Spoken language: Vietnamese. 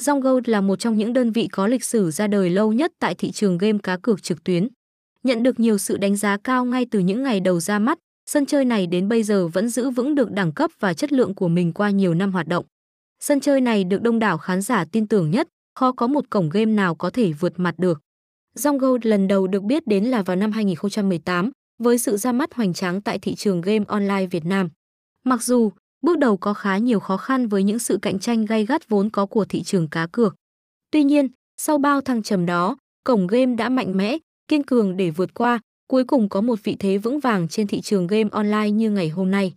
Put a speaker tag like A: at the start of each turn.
A: Zonggold là một trong những đơn vị có lịch sử ra đời lâu nhất tại thị trường game cá cược trực tuyến. Nhận được nhiều sự đánh giá cao ngay từ những ngày đầu ra mắt, sân chơi này đến bây giờ vẫn giữ vững được đẳng cấp và chất lượng của mình qua nhiều năm hoạt động. Sân chơi này được đông đảo khán giả tin tưởng nhất, khó có một cổng game nào có thể vượt mặt được. Zonggold lần đầu được biết đến là vào năm 2018 với sự ra mắt hoành tráng tại thị trường game online Việt Nam. Mặc dù bước đầu có khá nhiều khó khăn với những sự cạnh tranh gay gắt vốn có của thị trường cá cược. Tuy nhiên, sau bao thăng trầm đó, cổng game đã mạnh mẽ, kiên cường để vượt qua, cuối cùng có một vị thế vững vàng trên thị trường game online như ngày hôm nay.